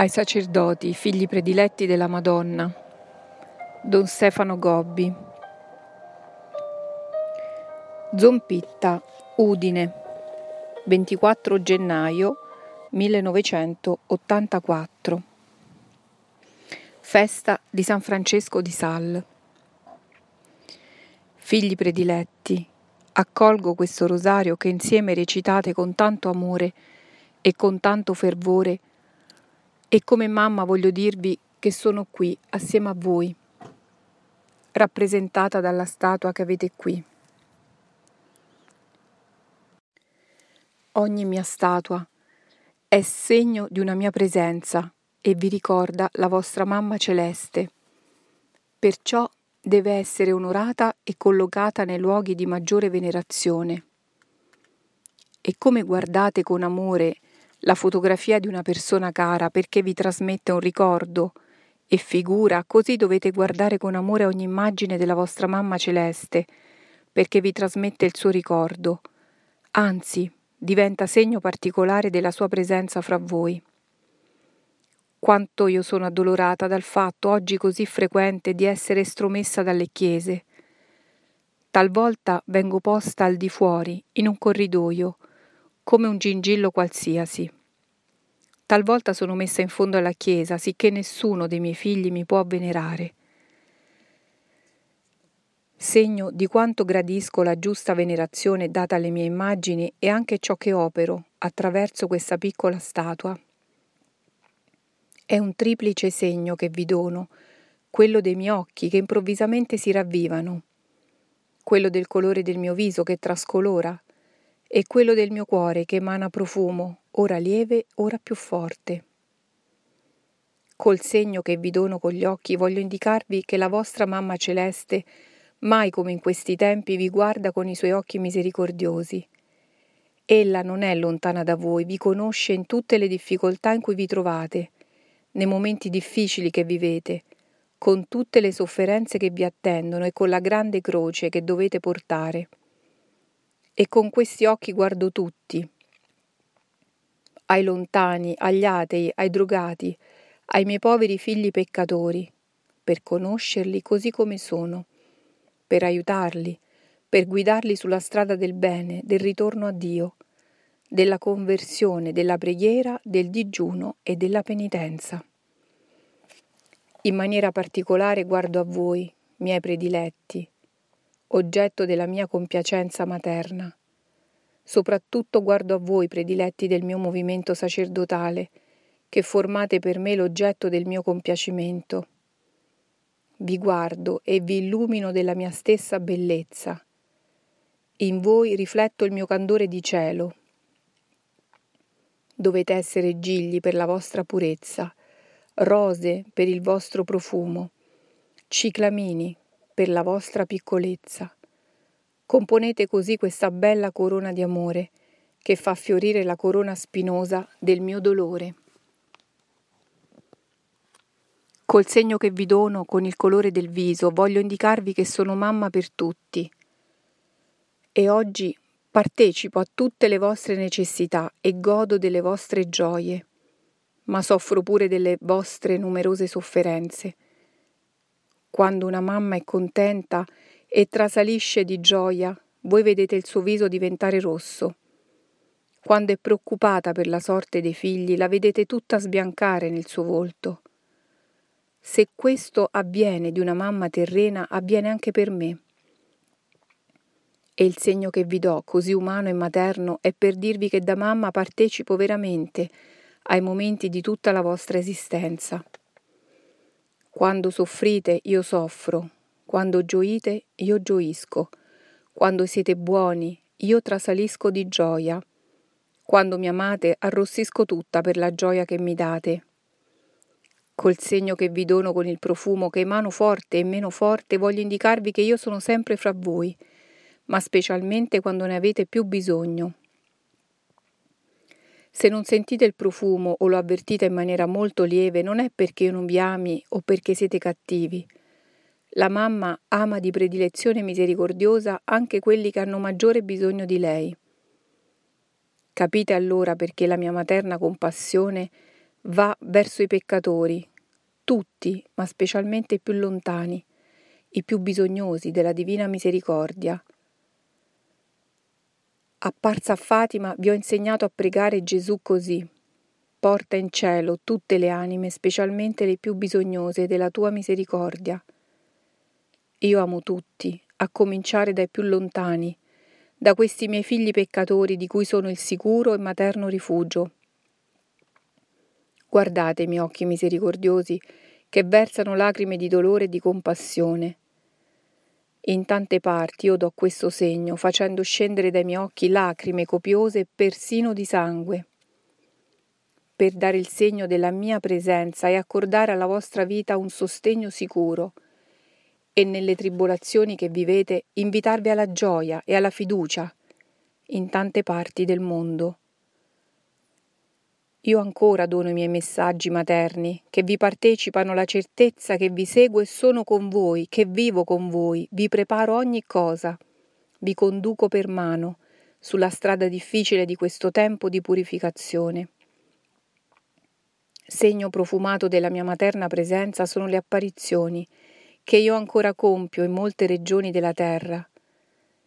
ai sacerdoti, figli prediletti della Madonna, Don Stefano Gobbi. Zompitta, Udine, 24 gennaio 1984. Festa di San Francesco di Sal. Figli prediletti, accolgo questo rosario che insieme recitate con tanto amore e con tanto fervore e come mamma voglio dirvi che sono qui assieme a voi, rappresentata dalla statua che avete qui. Ogni mia statua è segno di una mia presenza e vi ricorda la vostra mamma celeste. Perciò deve essere onorata e collocata nei luoghi di maggiore venerazione. E come guardate con amore la fotografia di una persona cara perché vi trasmette un ricordo e figura, così dovete guardare con amore ogni immagine della vostra mamma celeste, perché vi trasmette il suo ricordo, anzi diventa segno particolare della sua presenza fra voi. Quanto io sono addolorata dal fatto oggi così frequente di essere estromessa dalle chiese. Talvolta vengo posta al di fuori, in un corridoio, come un gingillo qualsiasi. Talvolta sono messa in fondo alla chiesa, sicché nessuno dei miei figli mi può venerare. Segno di quanto gradisco la giusta venerazione data alle mie immagini e anche ciò che opero attraverso questa piccola statua. È un triplice segno che vi dono, quello dei miei occhi che improvvisamente si ravvivano, quello del colore del mio viso che trascolora, e quello del mio cuore che emana profumo, ora lieve, ora più forte. Col segno che vi dono con gli occhi voglio indicarvi che la vostra mamma celeste mai come in questi tempi vi guarda con i suoi occhi misericordiosi. Ella non è lontana da voi, vi conosce in tutte le difficoltà in cui vi trovate, nei momenti difficili che vivete, con tutte le sofferenze che vi attendono e con la grande croce che dovete portare e con questi occhi guardo tutti, ai lontani, agli atei, ai drogati, ai miei poveri figli peccatori, per conoscerli così come sono, per aiutarli, per guidarli sulla strada del bene, del ritorno a Dio, della conversione, della preghiera, del digiuno e della penitenza. In maniera particolare guardo a voi, miei prediletti, oggetto della mia compiacenza materna. Soprattutto guardo a voi, prediletti del mio movimento sacerdotale, che formate per me l'oggetto del mio compiacimento. Vi guardo e vi illumino della mia stessa bellezza. In voi rifletto il mio candore di cielo. Dovete essere gigli per la vostra purezza, rose per il vostro profumo, ciclamini per la vostra piccolezza. Componete così questa bella corona di amore che fa fiorire la corona spinosa del mio dolore. Col segno che vi dono, con il colore del viso, voglio indicarvi che sono mamma per tutti. E oggi partecipo a tutte le vostre necessità e godo delle vostre gioie, ma soffro pure delle vostre numerose sofferenze quando una mamma è contenta e trasalisce di gioia, voi vedete il suo viso diventare rosso. Quando è preoccupata per la sorte dei figli, la vedete tutta sbiancare nel suo volto. Se questo avviene di una mamma terrena, avviene anche per me. E il segno che vi do, così umano e materno, è per dirvi che da mamma partecipo veramente ai momenti di tutta la vostra esistenza. Quando soffrite io soffro, quando gioite io gioisco, quando siete buoni io trasalisco di gioia, quando mi amate arrossisco tutta per la gioia che mi date. Col segno che vi dono con il profumo che emano forte e meno forte voglio indicarvi che io sono sempre fra voi, ma specialmente quando ne avete più bisogno. Se non sentite il profumo o lo avvertite in maniera molto lieve, non è perché non vi ami o perché siete cattivi. La mamma ama di predilezione misericordiosa anche quelli che hanno maggiore bisogno di lei. Capite allora perché la mia materna compassione va verso i peccatori, tutti, ma specialmente i più lontani, i più bisognosi della divina misericordia. Apparsa a Fatima vi ho insegnato a pregare Gesù così. Porta in cielo tutte le anime, specialmente le più bisognose della tua misericordia. Io amo tutti, a cominciare dai più lontani, da questi miei figli peccatori di cui sono il sicuro e materno rifugio. Guardate miei occhi misericordiosi che versano lacrime di dolore e di compassione. In tante parti io do questo segno, facendo scendere dai miei occhi lacrime copiose persino di sangue, per dare il segno della mia presenza e accordare alla vostra vita un sostegno sicuro, e nelle tribolazioni che vivete invitarvi alla gioia e alla fiducia in tante parti del mondo. Io ancora dono i miei messaggi materni, che vi partecipano la certezza che vi seguo e sono con voi, che vivo con voi, vi preparo ogni cosa, vi conduco per mano sulla strada difficile di questo tempo di purificazione. Segno profumato della mia materna presenza sono le apparizioni che io ancora compio in molte regioni della terra.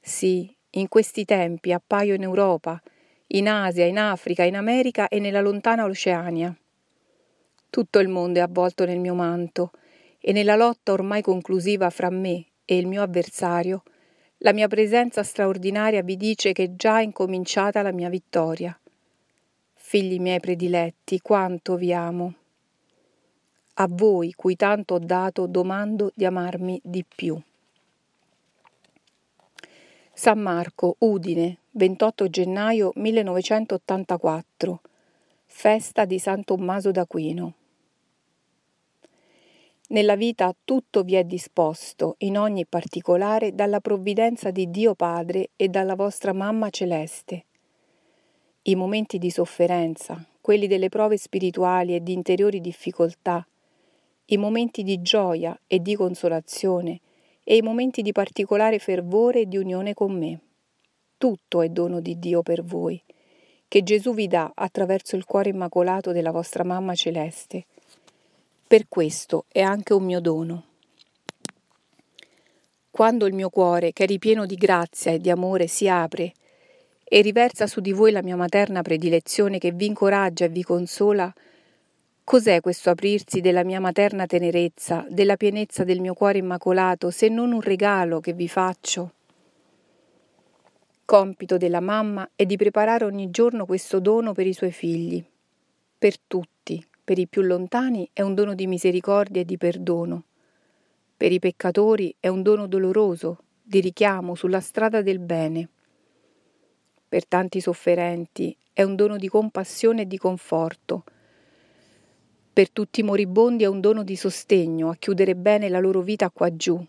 Sì, in questi tempi appaio in Europa, in Asia, in Africa, in America e nella lontana Oceania. Tutto il mondo è avvolto nel mio manto e nella lotta ormai conclusiva fra me e il mio avversario, la mia presenza straordinaria vi dice che già è incominciata la mia vittoria. Figli miei prediletti, quanto vi amo. A voi, cui tanto ho dato, domando di amarmi di più. San Marco, Udine, 28 gennaio 1984. Festa di San Tommaso d'Aquino. Nella vita tutto vi è disposto, in ogni particolare, dalla provvidenza di Dio Padre e dalla vostra Mamma Celeste. I momenti di sofferenza, quelli delle prove spirituali e di interiori difficoltà, i momenti di gioia e di consolazione e i momenti di particolare fervore e di unione con me. Tutto è dono di Dio per voi, che Gesù vi dà attraverso il cuore immacolato della vostra mamma celeste. Per questo è anche un mio dono. Quando il mio cuore, che è ripieno di grazia e di amore, si apre e riversa su di voi la mia materna predilezione che vi incoraggia e vi consola, Cos'è questo aprirsi della mia materna tenerezza, della pienezza del mio cuore immacolato, se non un regalo che vi faccio? Compito della mamma è di preparare ogni giorno questo dono per i suoi figli. Per tutti, per i più lontani è un dono di misericordia e di perdono. Per i peccatori è un dono doloroso, di richiamo sulla strada del bene. Per tanti sofferenti è un dono di compassione e di conforto per tutti i moribondi è un dono di sostegno a chiudere bene la loro vita qua giù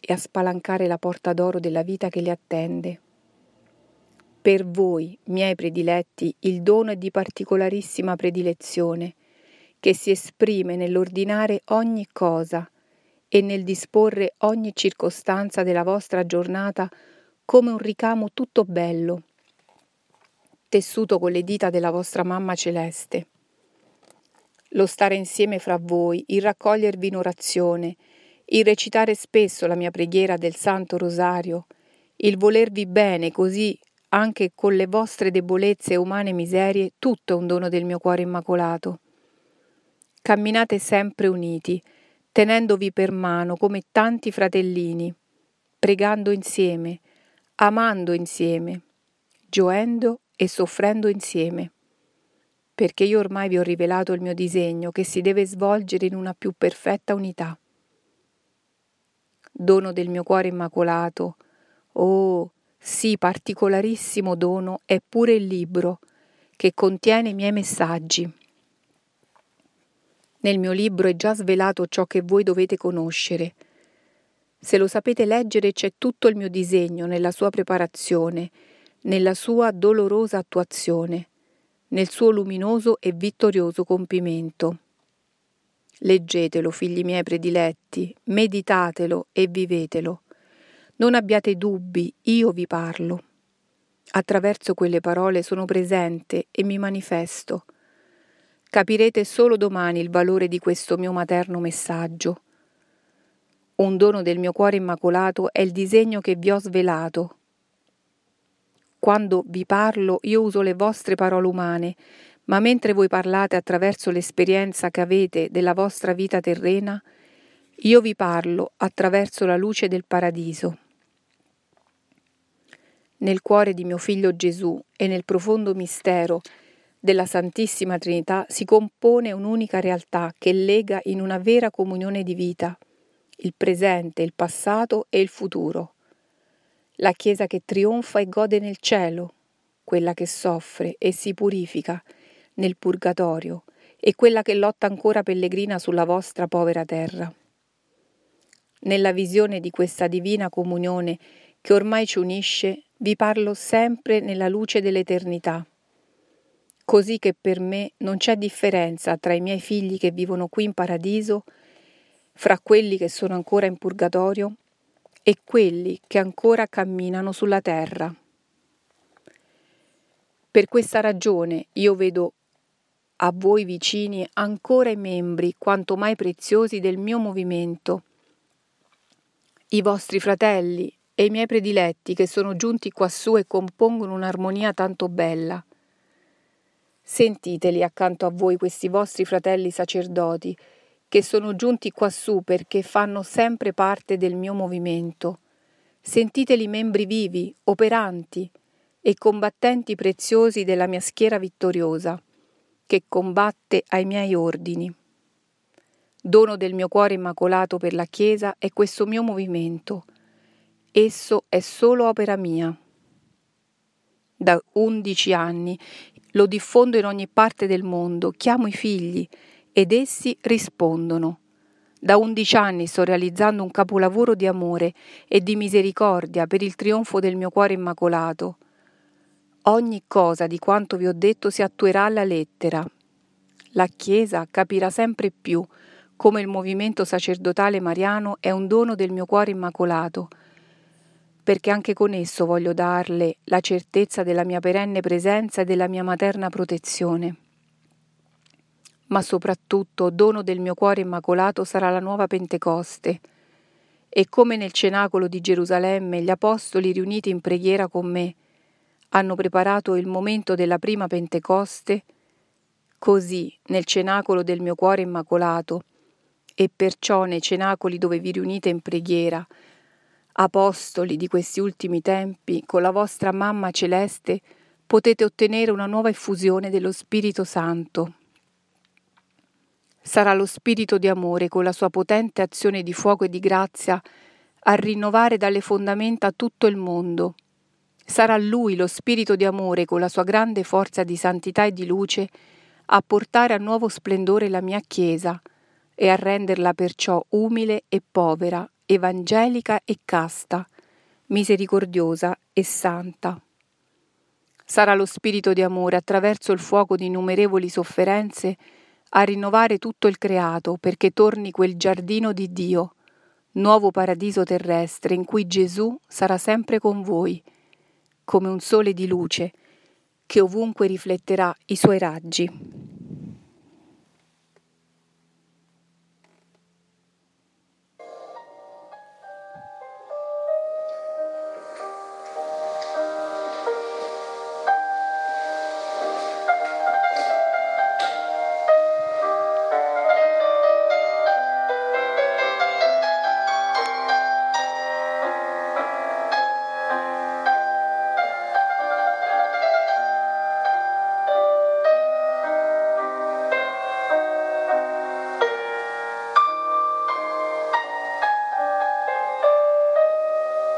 e a spalancare la porta d'oro della vita che li attende. Per voi, miei prediletti, il dono è di particolarissima predilezione, che si esprime nell'ordinare ogni cosa e nel disporre ogni circostanza della vostra giornata come un ricamo tutto bello, tessuto con le dita della vostra mamma celeste. Lo stare insieme fra voi, il raccogliervi in orazione, il recitare spesso la mia preghiera del Santo Rosario, il volervi bene così anche con le vostre debolezze e umane miserie, tutto un dono del mio cuore immacolato. Camminate sempre uniti, tenendovi per mano come tanti fratellini, pregando insieme, amando insieme, gioendo e soffrendo insieme perché io ormai vi ho rivelato il mio disegno che si deve svolgere in una più perfetta unità. Dono del mio cuore immacolato, oh, sì, particolarissimo dono è pure il libro che contiene i miei messaggi. Nel mio libro è già svelato ciò che voi dovete conoscere. Se lo sapete leggere c'è tutto il mio disegno nella sua preparazione, nella sua dolorosa attuazione nel suo luminoso e vittorioso compimento. Leggetelo, figli miei prediletti, meditatelo e vivetelo. Non abbiate dubbi, io vi parlo. Attraverso quelle parole sono presente e mi manifesto. capirete solo domani il valore di questo mio materno messaggio. Un dono del mio cuore immacolato è il disegno che vi ho svelato. Quando vi parlo io uso le vostre parole umane, ma mentre voi parlate attraverso l'esperienza che avete della vostra vita terrena, io vi parlo attraverso la luce del paradiso. Nel cuore di mio figlio Gesù e nel profondo mistero della Santissima Trinità si compone un'unica realtà che lega in una vera comunione di vita il presente, il passato e il futuro. La Chiesa che trionfa e gode nel cielo, quella che soffre e si purifica nel purgatorio e quella che lotta ancora pellegrina sulla vostra povera terra. Nella visione di questa divina comunione che ormai ci unisce, vi parlo sempre nella luce dell'eternità, così che per me non c'è differenza tra i miei figli che vivono qui in paradiso, fra quelli che sono ancora in purgatorio e quelli che ancora camminano sulla terra. Per questa ragione io vedo a voi vicini ancora i membri quanto mai preziosi del mio movimento, i vostri fratelli e i miei prediletti che sono giunti quassù e compongono un'armonia tanto bella. Sentiteli accanto a voi questi vostri fratelli sacerdoti, che sono giunti quassù perché fanno sempre parte del mio movimento. Sentiteli membri vivi, operanti e combattenti preziosi della mia schiera vittoriosa, che combatte ai miei ordini. Dono del mio cuore immacolato per la Chiesa è questo mio movimento, Esso è solo opera mia. Da undici anni lo diffondo in ogni parte del mondo, chiamo i figli ed essi rispondono. Da undici anni sto realizzando un capolavoro di amore e di misericordia per il trionfo del mio cuore immacolato. Ogni cosa di quanto vi ho detto si attuerà alla lettera. La Chiesa capirà sempre più come il movimento sacerdotale mariano è un dono del mio cuore immacolato perché anche con esso voglio darle la certezza della mia perenne presenza e della mia materna protezione. Ma soprattutto dono del mio cuore immacolato sarà la nuova Pentecoste. E come nel cenacolo di Gerusalemme gli apostoli riuniti in preghiera con me hanno preparato il momento della prima Pentecoste, così nel cenacolo del mio cuore immacolato, e perciò nei cenacoli dove vi riunite in preghiera, apostoli di questi ultimi tempi, con la vostra mamma celeste potete ottenere una nuova effusione dello Spirito Santo. Sarà lo Spirito di amore con la sua potente azione di fuoco e di grazia a rinnovare dalle fondamenta tutto il mondo. Sarà Lui lo Spirito di amore con la sua grande forza di santità e di luce a portare a nuovo splendore la mia Chiesa e a renderla perciò umile e povera evangelica e casta, misericordiosa e santa. Sarà lo spirito di amore attraverso il fuoco di innumerevoli sofferenze a rinnovare tutto il creato perché torni quel giardino di Dio, nuovo paradiso terrestre in cui Gesù sarà sempre con voi, come un sole di luce che ovunque rifletterà i suoi raggi.